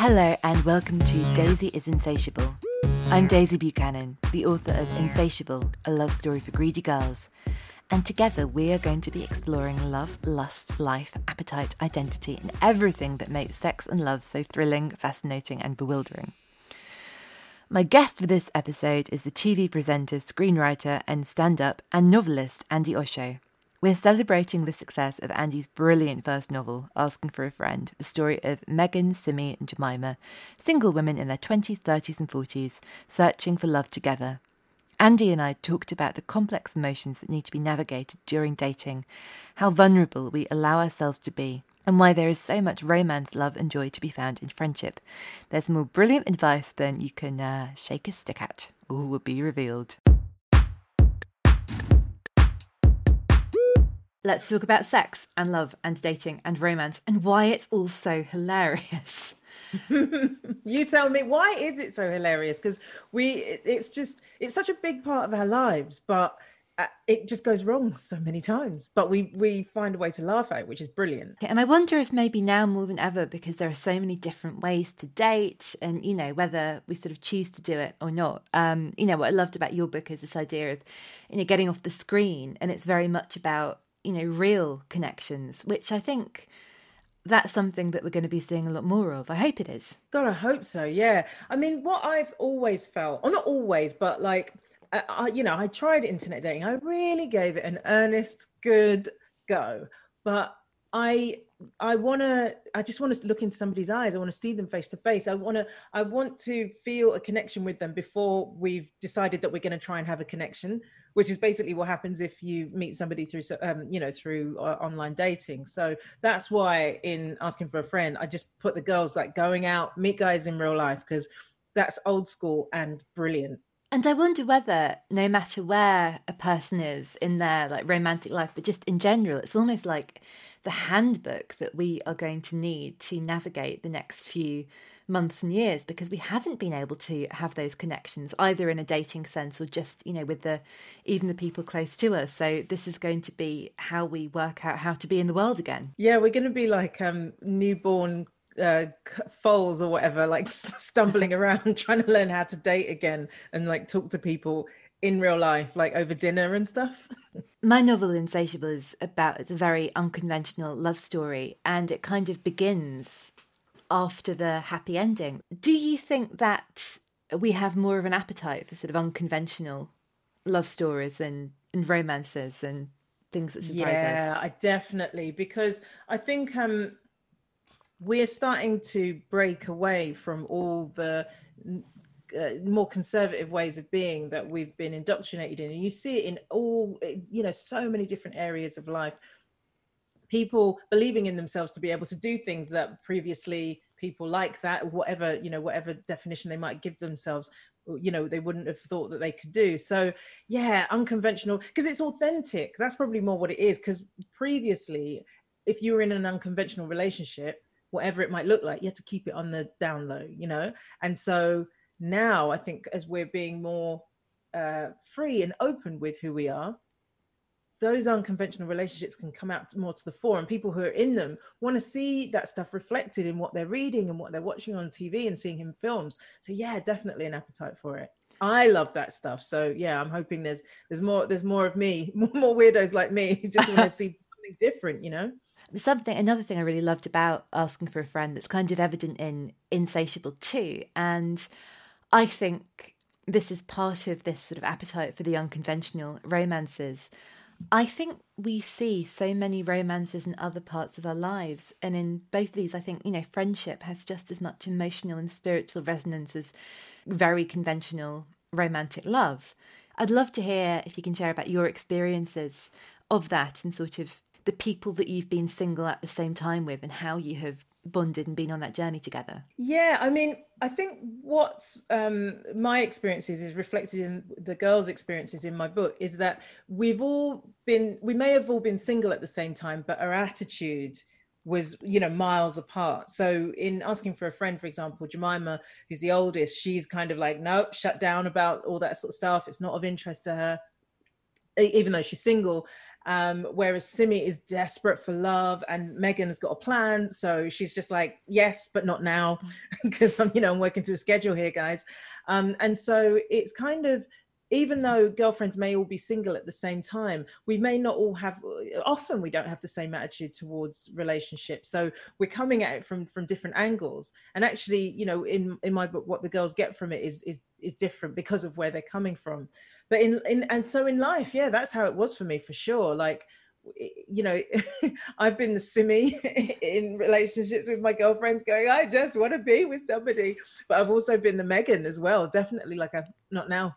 Hello, and welcome to Daisy is Insatiable. I'm Daisy Buchanan, the author of Insatiable, a love story for greedy girls. And together we are going to be exploring love, lust, life, appetite, identity, and everything that makes sex and love so thrilling, fascinating, and bewildering. My guest for this episode is the TV presenter, screenwriter, and stand up and novelist Andi Osho. We're celebrating the success of Andi's brilliant first novel, Asking for a Friend, the story of Megan, Simi, and Jemima, single women in their 20s, 30s, and 40s, searching for love together. Andi and I talked about the complex emotions that need to be navigated during dating, how vulnerable we allow ourselves to be, and why there is so much romance, love, and joy to be found in friendship. There's more brilliant advice than you can uh, shake a stick at. All will be revealed. Let's talk about sex and love and dating and romance and why it's all so hilarious. you tell me why is it so hilarious? Because we it's just it's such a big part of our lives but uh, it just goes wrong so many times. But we we find a way to laugh at it which is brilliant. And i wonder if maybe now more than ever because there are so many different ways to date and you know whether we sort of choose to do it or not. Um you know what i loved about your book is this idea of you know getting off the screen and it's very much about you know, real connections, which I think that's something that we're going to be seeing a lot more of. I hope it is. God, I hope so. Yeah. I mean, what I've always felt, or not always, but like, I, you know, I tried internet dating. I really gave it an earnest, good go. But I I want to I just want to look into somebody's eyes. I want to see them face to face. I want to I want to feel a connection with them before we've decided that we're going to try and have a connection, which is basically what happens if you meet somebody through um, you know through uh, online dating. So that's why in asking for a friend, I just put the girls like going out, meet guys in real life because that's old school and brilliant. And I wonder whether, no matter where a person is in their like romantic life, but just in general, it's almost like the handbook that we are going to need to navigate the next few months and years because we haven't been able to have those connections either in a dating sense or just you know with the even the people close to us. So this is going to be how we work out how to be in the world again. Yeah we're going to be like um newborn uh, foals or whatever, like stumbling around trying to learn how to date again and like talk to people in real life, like over dinner and stuff. My novel Insatiable is about it's a very unconventional love story, and it kind of begins after the happy ending. Do you think that we have more of an appetite for sort of unconventional love stories and, and romances and things that surprise yeah, us? Yeah, I definitely because I think um we're starting to break away from all the uh, more conservative ways of being that we've been indoctrinated in. And you see it in all you know so many different areas of life. People believing in themselves to be able to do things that previously people like that whatever you know whatever definition they might give themselves you know they wouldn't have thought that they could do. So yeah unconventional because it's authentic. That's probably more what it is because previously if you were in an unconventional relationship whatever it might look like you have to keep it on the down low you know? And so now i think as we're being more uh, free and open with who we are those unconventional relationships can come out more to the fore and people who are in them want to see that stuff reflected in what they're reading and what they're watching on tv and seeing in films. So yeah definitely an appetite for it. I love that stuff. So yeah i'm hoping there's there's more there's more of me more, more weirdos like me who just want to see something different you know? Something another thing i really loved about asking for a friend that's kind of evident in insatiable too and i think this is part of this sort of appetite for the unconventional romances I think we see so many romances in other parts of our lives. And in both of these, I think, you know, friendship has just as much emotional and spiritual resonance as very conventional romantic love. I'd love to hear if you can share about your experiences of that and sort of the people that you've been single at the same time with and how you have bonded and been on that journey together? Yeah, I mean, I think what um, my experiences is reflected in the girls' experiences in my book is that we've all been, we may have all been single at the same time, but our attitude was you know miles apart. So in asking for a friend for example jemima who's the oldest she's kind of like nope shut down about all that sort of stuff. It's not of interest to her even though she's single um, whereas Simi is desperate for love and Megan's got a plan. So she's just like, yes, but not now because I'm, you know, I'm working to a schedule here, guys. Um, and so it's kind of, even though girlfriends may all be single at the same time, we may not all have. Often we don't have the same attitude towards relationships, so we're coming at it from from different angles. And actually, you know, in in my book, what the girls get from it is is is different because of where they're coming from but in in and so in life yeah that's how it was for me for sure. Like you know i've been the simi in relationships with my girlfriends going i just want to be with somebody. But i've also been the megan as well definitely like i'm not now.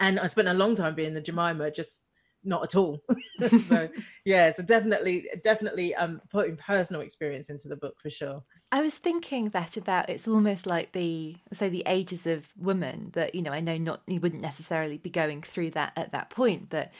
And i spent a long time being the jemima just not at all. So yeah so definitely definitely um putting personal experience into the book for sure. I was thinking that about it's almost like the say the ages of women that you know i know not you wouldn't necessarily be going through that at that point but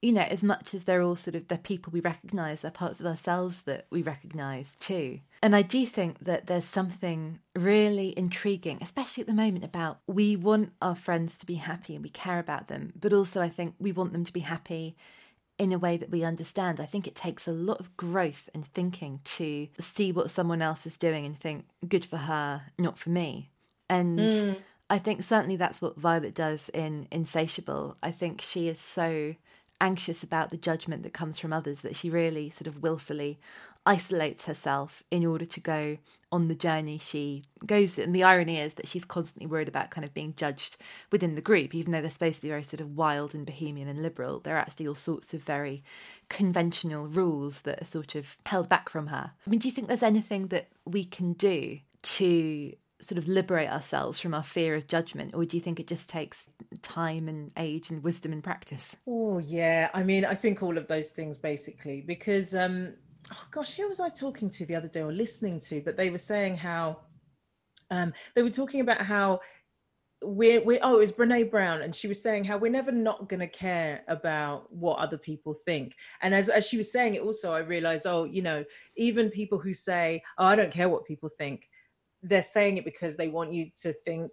you know as much as they're all sort of the people we recognize they're parts of ourselves that we recognize too and i do think that there's something really intriguing especially at the moment about we want our friends to be happy and we care about them but also i think we want them to be happy in a way that we understand. I think it takes a lot of growth and thinking to see what someone else is doing and think, good for her, not for me. And mm. I think certainly that's what Violet does in Insatiable. I think she is so anxious about the judgment that comes from others that she really sort of willfully isolates herself in order to go on the journey she goes and the irony is that she's constantly worried about kind of being judged within the group. Even though they're supposed to be very sort of wild and bohemian and liberal there are actually all sorts of very conventional rules that are sort of held back from her. I mean do you think there's anything that we can do to sort of liberate ourselves from our fear of judgment or do you think it just takes time and age and wisdom and practice? Oh yeah. I mean i think all of those things basically because um oh gosh who was i talking to the other day or listening to? But they were saying how um they were talking about how we're, we oh it was brene brown. And she was saying how we're never not going to care about what other people think. And as, as she was saying it also i realized oh you know even people who say oh i don't care what people think they're saying it because they want you to think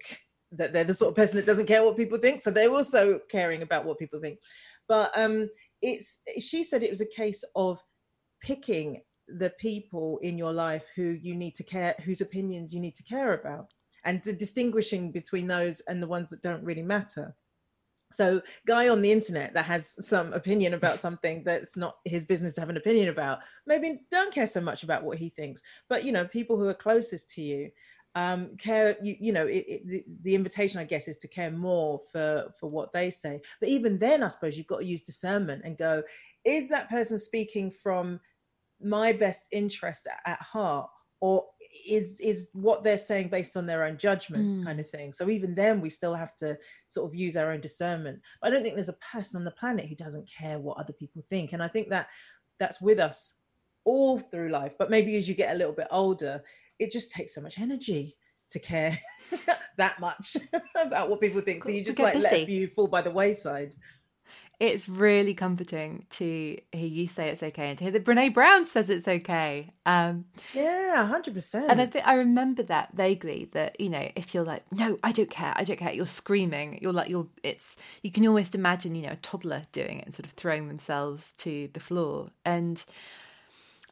that they're the sort of person that doesn't care what people think so they're also caring about what people think. But um it's she said it was a case of picking the people in your life who you need to care whose opinions you need to care about and distinguishing between those and the ones that don't really matter so, guy on the internet that has some opinion about something that's not his business to have an opinion about, maybe don't care so much about what he thinks. But you know, people who are closest to you um, care. You, you know, it, it, the, the invitation, I guess, is to care more for for what they say. But even then, I suppose you've got to use discernment and go: Is that person speaking from my best interests at heart, or is is what they're saying based on their own judgments mm. kind of thing. So even then we still have to sort of use our own discernment. I don't think there's a person on the planet who doesn't care what other people think. And i think that that's with us all through life. But maybe as you get a little bit older it just takes so much energy to care that much about what people think. So you just like busy. let you fall by the wayside it's really comforting to hear you say it's okay and to hear that Brene Brown says it's okay. Um, yeah, hundred percent. And I think I remember that vaguely. That you know, if you're like, no, I don't care, I don't care, you're screaming. You're like, you're. It's you can almost imagine, you know, a toddler doing it and sort of throwing themselves to the floor. And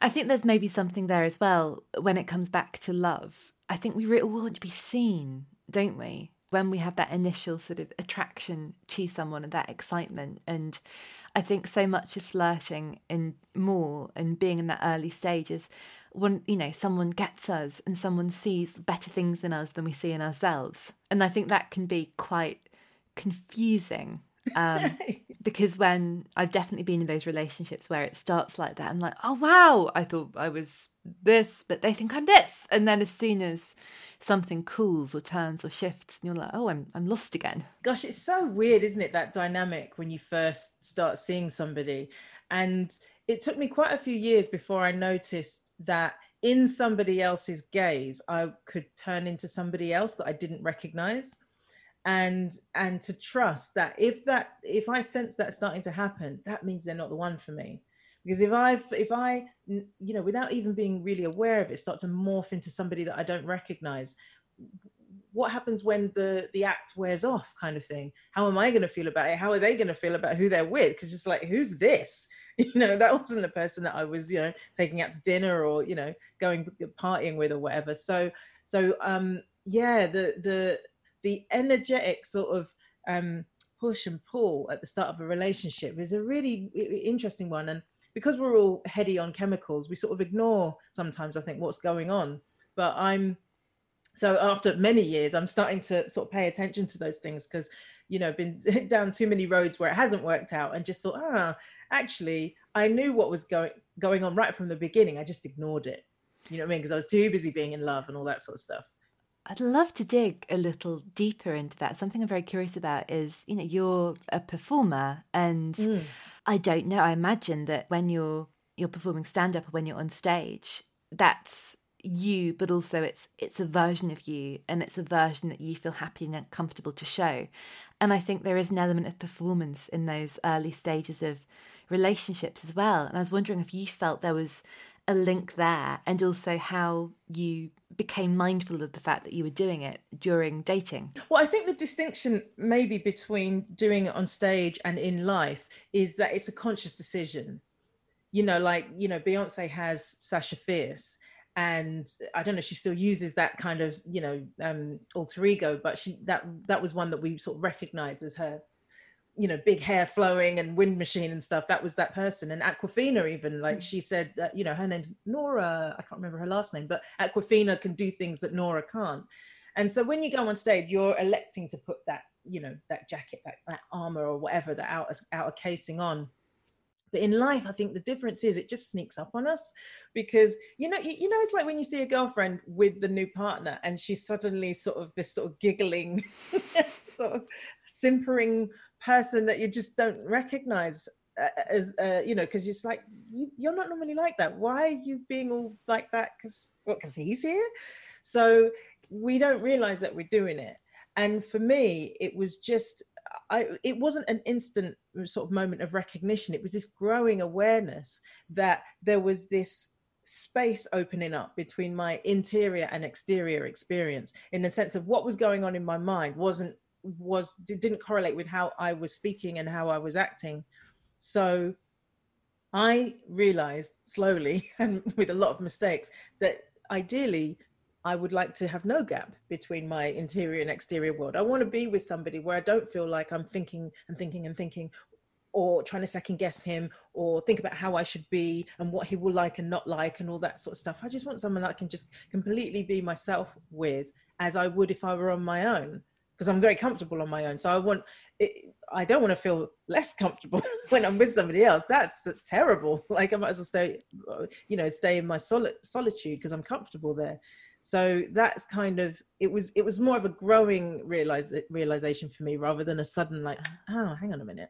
I think there's maybe something there as well when it comes back to love. I think we really want to be seen, don't we? When we have that initial sort of attraction to someone and that excitement. And I think so much of flirting and more and being in that early stages when you know someone gets us and someone sees better things in us than we see in ourselves and i think that can be quite confusing um, because when I've definitely been in those relationships where it starts like that, I'm like, oh wow, I thought I was this, but they think I'm this, and then as soon as something cools or turns or shifts, and you're like, oh, I'm I'm lost again. Gosh, it's so weird, isn't it? That dynamic when you first start seeing somebody, and it took me quite a few years before I noticed that in somebody else's gaze, I could turn into somebody else that I didn't recognize and and to trust that if that if i sense that starting to happen that means they're not the one for me. Because if i've if i you know without even being really aware of it start to morph into somebody that i don't recognize what happens when the the act wears off kind of thing? How am i going to feel about it? How are they going to feel about who they're with? Because it's like who's this? You know that wasn't the person that i was you know taking out to dinner or you know going partying with or whatever. So so um yeah the the the energetic sort of um, push and pull at the start of a relationship is a really interesting one. And because we're all heady on chemicals, we sort of ignore sometimes, I think, what's going on. But I'm so after many years, I'm starting to sort of pay attention to those things because, you know, been down too many roads where it hasn't worked out and just thought, ah, actually, I knew what was going going on right from the beginning. I just ignored it. You know what I mean? Because I was too busy being in love and all that sort of stuff. I'd love to dig a little deeper into that. Something I'm very curious about is, you know, you're a performer and mm. I don't know, I imagine that when you're you're performing stand up or when you're on stage, that's you, but also it's it's a version of you and it's a version that you feel happy and comfortable to show. And I think there is an element of performance in those early stages of relationships as well. And I was wondering if you felt there was a link there and also how you became mindful of the fact that you were doing it during dating? Well, I think the distinction maybe between doing it on stage and in life is that it's a conscious decision. You know, like, you know, Beyonce has Sasha Fierce and I don't know, she still uses that kind of, you know, um, alter ego, but she that that was one that we sort of recognized as her you know big hair flowing and wind machine and stuff that was that person. And awkwafina even like mm. she said that you know her name's nora i can't remember her last name but awkwafina can do things that nora can't. And so when you go on stage you're electing to put that you know that jacket that, that armor or whatever that outer, outer casing on. But in life i think the difference is it just sneaks up on us because you know you, you know it's like when you see a girlfriend with the new partner and she's suddenly sort of this sort of giggling sort of simpering person that you just don't recognize uh, as uh, you know because it's like you, are not normally like that. Why are you being all like that? Because what because he's here? So we don't realize that we're doing it. And for me it was just I, it wasn't an instant sort of moment of recognition. It was this growing awareness that there was this space opening up between my interior and exterior experience in the sense of what was going on in my mind wasn't was it didn't correlate with how I was speaking and how I was acting. So I realized slowly and with a lot of mistakes that ideally I would like to have no gap between my interior and exterior world. I want to be with somebody where I don't feel like I'm thinking and thinking and thinking or trying to second guess him or think about how I should be and what he will like and not like and all that sort of stuff. I just want someone that I can just completely be myself with as I would if I were on my own because I'm very comfortable on my own. So I want it, I don't want to feel less comfortable when I'm with somebody else. That's terrible. Like I might as well stay, you know, stay in my soli- solitude because I'm comfortable there. So that's kind of it was it was more of a growing realize realization for me rather than a sudden like uh-huh. oh hang on a minute.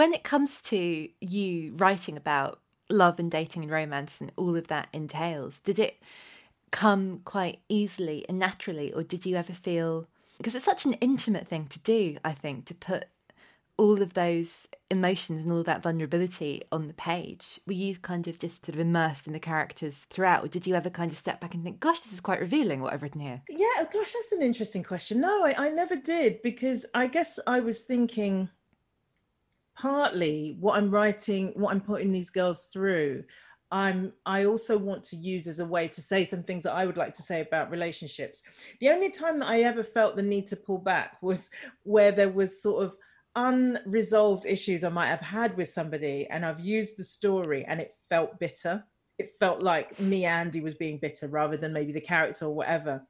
when it comes to you writing about love and dating and romance and all of that entails, did it come quite easily and naturally, or did you ever feel because it's such an intimate thing to do, I think, to put all of those emotions and all that vulnerability on the page? Were you kind of just sort of immersed in the characters throughout, or did you ever kind of step back and think, gosh, this is quite revealing what I've written here? Yeah, oh gosh, that's an interesting question. No, I, I never did because I guess I was thinking partly what I'm writing, what I'm putting these girls through, I'm I also want to use as a way to say some things that I would like to say about relationships. The only time that I ever felt the need to pull back was where there was sort of unresolved issues I might have had with somebody and I've used the story and it felt bitter. It felt like me Andi was being bitter rather than maybe the character or whatever.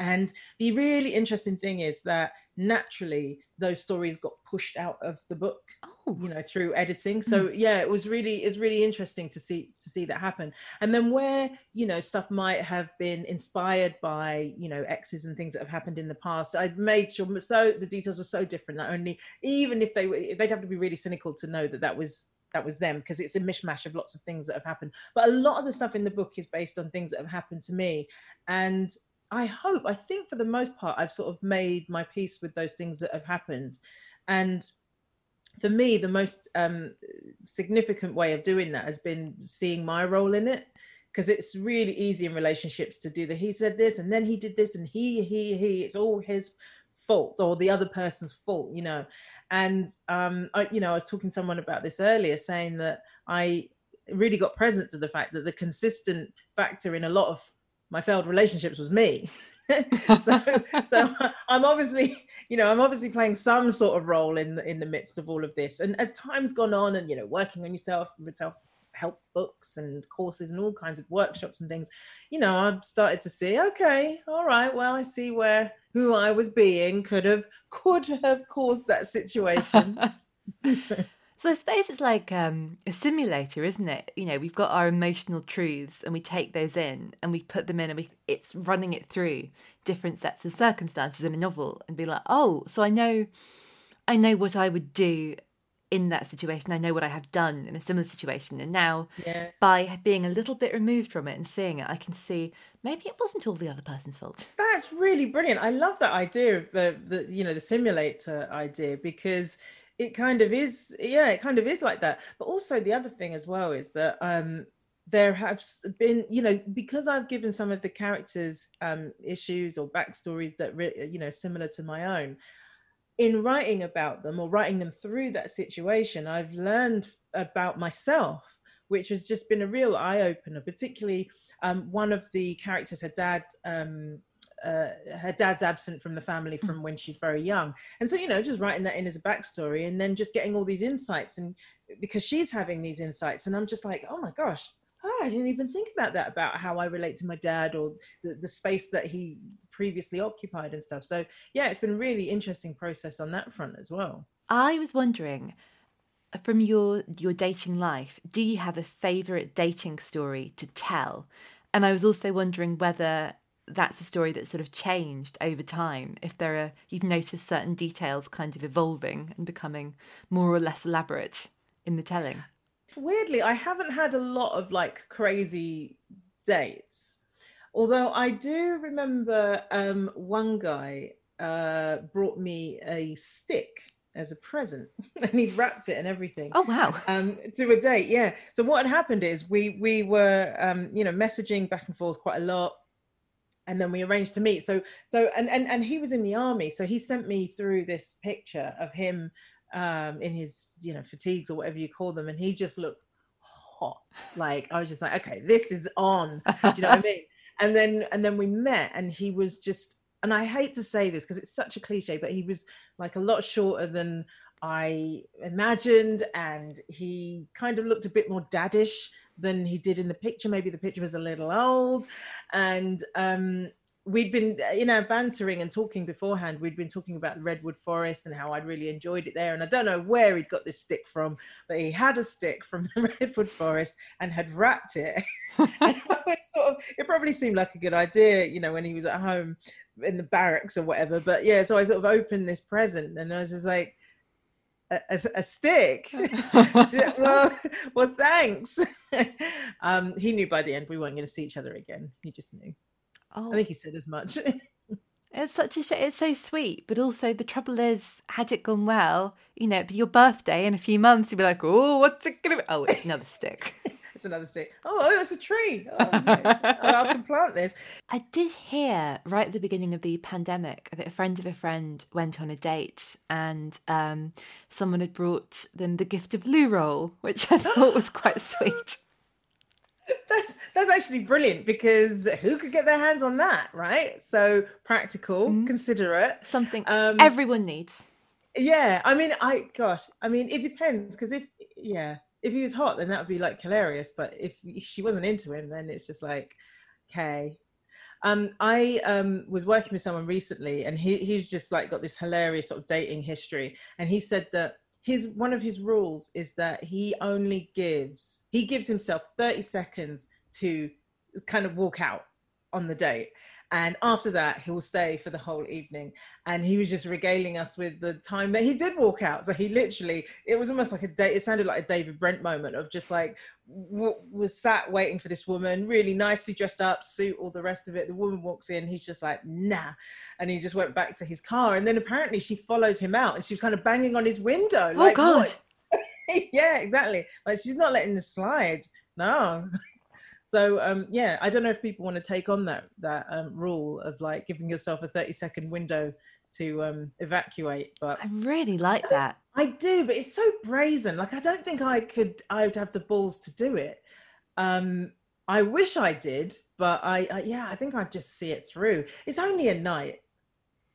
And the really interesting thing is that naturally those stories got pushed out of the book oh. you know through editing so mm. yeah it was really it's really interesting to see to see that happen and then where you know stuff might have been inspired by you know exes and things that have happened in the past i've made sure so the details were so different that only even if they were they'd have to be really cynical to know that that was that was them because it's a mishmash of lots of things that have happened but a lot of the stuff in the book is based on things that have happened to me and I hope, I think for the most part, I've sort of made my peace with those things that have happened. And for me, the most um, significant way of doing that has been seeing my role in it. Because it's really easy in relationships to do the he said this and then he did this and he, he, he, it's all his fault or the other person's fault, you know. And, um, I, you know, I was talking to someone about this earlier saying that I really got present to the fact that the consistent factor in a lot of my failed relationships was me. so, so I'm obviously, you know, I'm obviously playing some sort of role in the, in the midst of all of this. And as time's gone on, and you know, working on yourself self help books and courses and all kinds of workshops and things, you know, I've started to see, okay, all right, well, I see where who I was being could have could have caused that situation. So I suppose it's like um, a simulator, isn't it? You know, we've got our emotional truths and we take those in and we put them in and we, it's running it through different sets of circumstances in a novel and be like, oh, so I know, I know what I would do in that situation. I know what I have done in a similar situation. And now yeah. by being a little bit removed from it and seeing it, I can see maybe it wasn't all the other person's fault. That's really brilliant. I love that idea of the, the you know, the simulator idea because – it kind of is yeah it kind of is like that. But also the other thing as well is that um there have been you know because i've given some of the characters um issues or backstories that re- you know similar to my own in writing about them or writing them through that situation i've learned about myself which has just been a real eye-opener particularly um, one of the characters her dad um, uh, her dad's absent from the family from mm. when she's very young and so you know just writing that in as a backstory and then just getting all these insights and because she's having these insights and i'm just like oh my gosh oh, i didn't even think about that about how i relate to my dad or the, the space that he previously occupied and stuff so yeah it's been a really interesting process on that front as well I was wondering from your your dating life, do you have a favorite dating story to tell? And I was also wondering whether that's a story that's sort of changed over time. If there are you've noticed certain details kind of evolving and becoming more or less elaborate in the telling. Weirdly, I haven't had a lot of like crazy dates. Although I do remember um, one guy uh, brought me a stick as a present and he wrapped it and everything oh wow um to a date yeah so what had happened is we we were um you know messaging back and forth quite a lot and then we arranged to meet. So so and and, and he was in the army so he sent me through this picture of him um in his you know fatigues or whatever you call them and he just looked hot. Like i was just like okay this is on. Do you know what i mean? And then and then we met and he was just and I hate to say this because it's such a cliche, but he was like a lot shorter than I imagined, and he kind of looked a bit more daddish than he did in the picture. Maybe the picture was a little old, and um, we'd been you know bantering and talking beforehand we'd been talking about redwood forest and how i'd really enjoyed it there. And i don't know where he'd got this stick from but he had a stick from the redwood forest and had wrapped it. And was sort of it probably seemed like a good idea you know when he was at home in the barracks or whatever. But yeah so i sort of opened this present and i was just like a, a, stick well well thanks um he knew by the end we weren't going to see each other again he just knew Oh. I think he said as much. it's such a shame. It's so sweet, but also the trouble is, had it gone well, you know, your birthday in a few months, you'd be like, oh, what's it gonna be? Oh, it's another stick. It's another stick. Oh, it's a tree. Oh, okay. oh, I can plant this. I did hear right at the beginning of the pandemic that a friend of a friend went on a date and um, someone had brought them the gift of loo roll, which I thought was quite sweet that's that's actually brilliant because who could get their hands on that, right? So practical, mm-hmm. considerate, something um, everyone needs. Yeah, I mean, I gosh, I mean, it depends because if yeah, if he was hot, then that would be like hilarious. But if she wasn't into him, then it's just like, okay. Um, I um was working with someone recently, and he he's just like got this hilarious sort of dating history, and he said that his one of his rules is that he only gives he gives himself 30 seconds to kind of walk out on the date and after that he'll stay for the whole evening. And he was just regaling us with the time that he did walk out. So he literally it was almost like a day it sounded like a david brent moment of just like w- was sat waiting for this woman really nicely dressed up suit all the rest of it. The woman walks in he's just like nah. And he just went back to his car. And then apparently she followed him out and she was kind of banging on his window. Oh like, god. Yeah exactly. Like she's not letting this slide. No so um, yeah, I don't know if people want to take on that that um, rule of like giving yourself a thirty second window to um, evacuate. But I really like that. I do, but it's so brazen. Like I don't think I could. I would have the balls to do it. Um, I wish I did, but I, I yeah, I think I'd just see it through. It's only a night,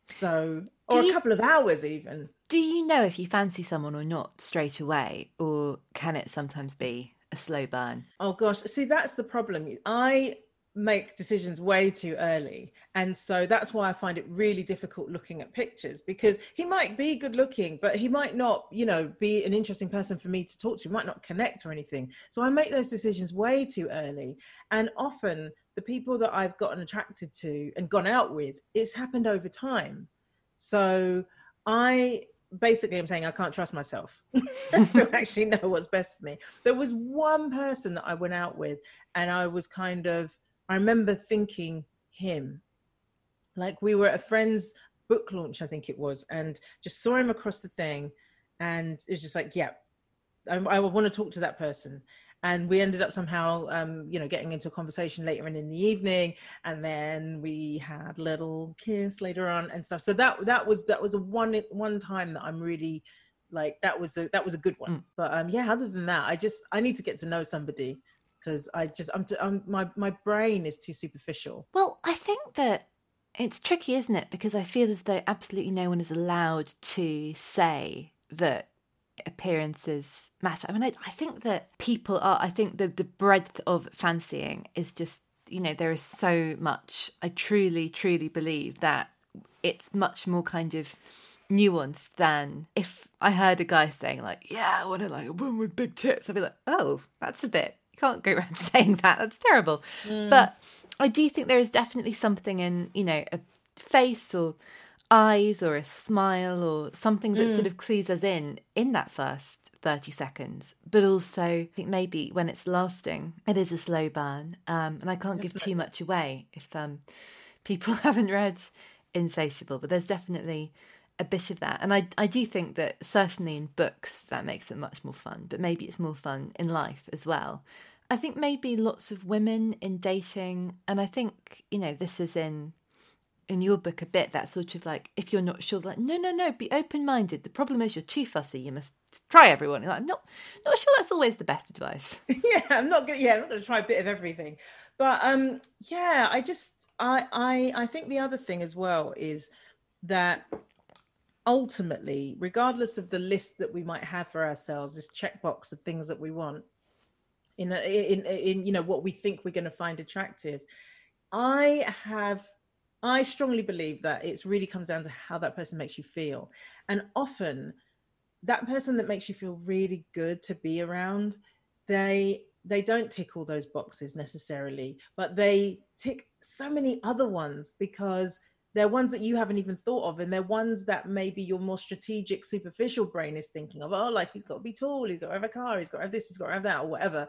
so or you, a couple of hours even. Do you know if you fancy someone or not straight away, or can it sometimes be a slow burn? Oh gosh, see that's the problem. I make decisions way too early. And so that's why i find it really difficult looking at pictures because he might be good looking but he might not you know be an interesting person for me to talk to. He might not connect or anything. So i make those decisions way too early. And often the people that i've gotten attracted to and gone out with it's happened over time. So i basically I'm saying I can't trust myself to actually know what's best for me. There was one person that I went out with, and I was kind of, I remember thinking him. Like we were at a friend's book launch, I think it was, and just saw him across the thing, and it was just like, yeah, I, I want to talk to that person and we ended up somehow um, you know getting into a conversation later in, in the evening and then we had a little kiss later on and stuff. So that that was that was a one one time that i'm really like that was a that was a good one. Mm. but um yeah other than that i just i need to get to know somebody because i just I'm, t- I'm my my brain is too superficial. Well i think that it's tricky isn't it? Because i feel as though absolutely no one is allowed to say that appearances matter. I mean, I, I think that people are, I think the, the breadth of fancying is just, you know, there is so much. I truly, truly believe that it's much more kind of nuanced than if I heard a guy saying like, "Yeah, I want to like a woman with big tits." I'd be like, "Oh, that's a bit. You can't go around saying that. That's terrible." Mm. But I do think there is definitely something in you know a face or eyes or a smile or something that mm. sort of clues us in in that first 30 seconds. But also i think maybe when it's lasting it is a slow burn um, and i can't give too much away if um, people haven't read insatiable but there's definitely a bit of that. And I, I do think that certainly in books that makes it much more fun but maybe it's more fun in life as well. I think maybe lots of women in dating and i think you know this is in in your book a bit that sort of like if you're not sure like no no no be open minded the problem is you're too fussy. You must try everyone. Like, i'm not not sure that's always the best advice. Yeah i'm not gonna yeah i'm not gonna try a bit of everything. But um yeah i just i i i think the other thing as well is that ultimately regardless of the list that we might have for ourselves this checkbox of things that we want in in in you know what we think we're going to find attractive i have I strongly believe that it really comes down to how that person makes you feel. And often that person that makes you feel really good to be around, they they don't tick all those boxes necessarily, but they tick so many other ones because they're ones that you haven't even thought of and they're ones that maybe your more strategic superficial brain is thinking of oh like he's got to be tall he's got to have a car he's got to have this he's got to have that or whatever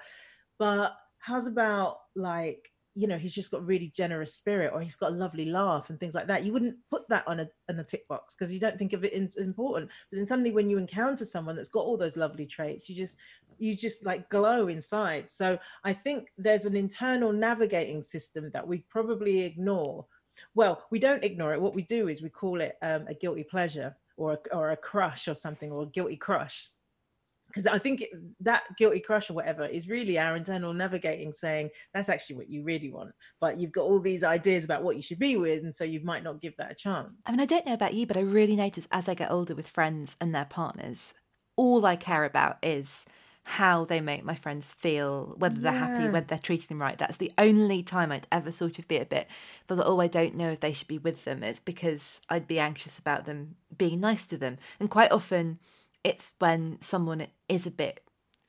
but how's about like you know he's just got really generous spirit or he's got a lovely laugh and things like that. You wouldn't put that on a, on a tick box because you don't think of it as important. But then suddenly when you encounter someone that's got all those lovely traits you just you just like glow inside. So i think there's an internal navigating system that we probably ignore. Well we don't ignore it. What we do is we call it um, a guilty pleasure or a, or a crush or something or a guilty crush because I think that guilty crush or whatever is really our internal navigating saying that's actually what you really want. But you've got all these ideas about what you should be with, and so you might not give that a chance. I mean, I don't know about you, but I really notice as I get older with friends and their partners, all I care about is how they make my friends feel, whether they're yeah. happy, whether they're treating them right. That's the only time I'd ever sort of be a bit feel that, oh, I don't know if they should be with them. It's because I'd be anxious about them being nice to them. And quite often, it's when someone is a bit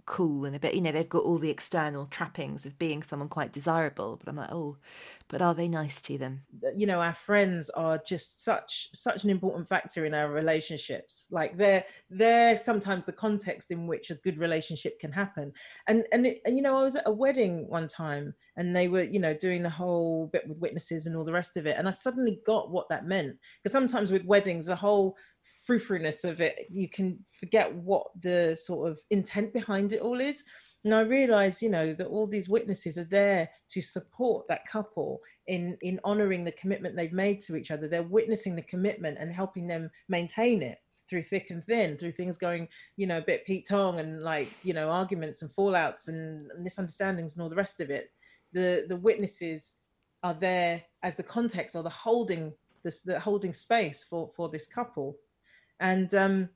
cool and a bit, you know, they've got all the external trappings of being someone quite desirable. But I'm like, oh, but are they nice to them? You know, our friends are just such such an important factor in our relationships. Like they're they're sometimes the context in which a good relationship can happen. And and, it, and you know, I was at a wedding one time and they were, you know, doing the whole bit with witnesses and all the rest of it. And I suddenly got what that meant. Because sometimes with weddings, the whole frou-frou-ness of it you can forget what the sort of intent behind it all is. And i realized you know that all these witnesses are there to support that couple in in honoring the commitment they've made to each other. They're witnessing the commitment and helping them maintain it through thick and thin through things going you know a bit pete tong and like you know arguments and fallouts and misunderstandings and all the rest of it. The the witnesses are there as the context or the holding this the holding space for for this couple and um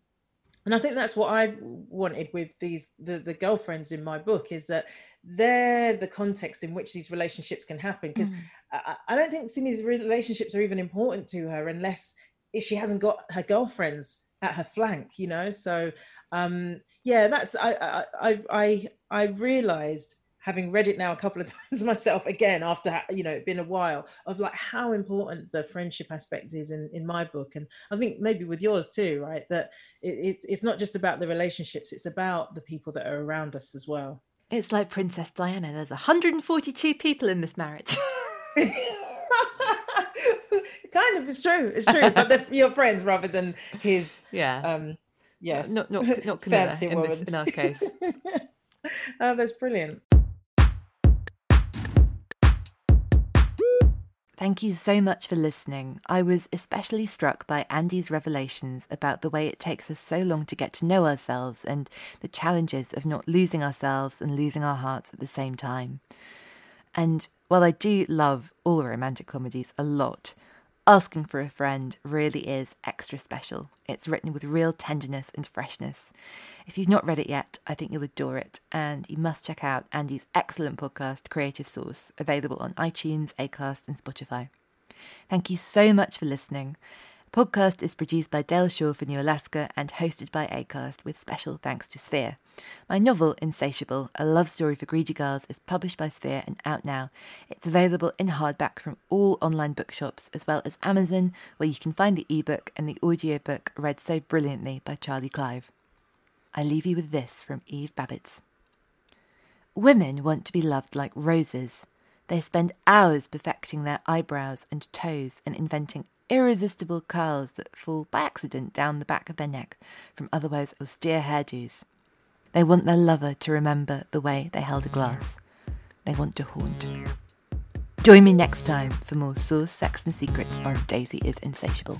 and I think that's what I wanted with these the, the girlfriends in my book is that they're the context in which these relationships can happen because mm. I, I, don't think Simi's relationships are even important to her unless if she hasn't got her girlfriends at her flank, you know. So um yeah, that's I I I I, I realized having read it now a couple of times myself again after you know it been a while of like how important the friendship aspect is in in my book. And i think maybe with yours too right that it, it's it's not just about the relationships it's about the people that are around us as well. It's like princess diana. There's 142 people in this marriage. Kind of it's true it's true but they're your friends rather than his yeah. um yes not not not Camilla in, this, in our case. Oh that's brilliant Thank you so much for listening. I was especially struck by Andi's revelations about the way it takes us so long to get to know ourselves and the challenges of not losing ourselves and losing our hearts at the same time. And while I do love all romantic comedies a lot, Asking for a Friend really is extra special. It's written with real tenderness and freshness. If you've not read it yet, I think you'll adore it, and you must check out Andi's excellent podcast, Creative Source, available on iTunes, Acast, and Spotify. Thank you so much for listening. Podcast is produced by Dale Shaw for New Alaska and hosted by ACAST with special thanks to Sphere. My novel, Insatiable, a love story for greedy girls, is published by Sphere and out now. It's available in hardback from all online bookshops as well as Amazon, where you can find the ebook and the audiobook read so brilliantly by Charlie Clive. I leave you with this from Eve Babitz. Women want to be loved like roses. They spend hours perfecting their eyebrows and toes and inventing irresistible curls that fall by accident down the back of their neck from otherwise austere hairdos. They want their lover to remember the way they held a glass. They want to haunt. Join me next time for more Sauce, Sex and Secrets on Daisy is Insatiable.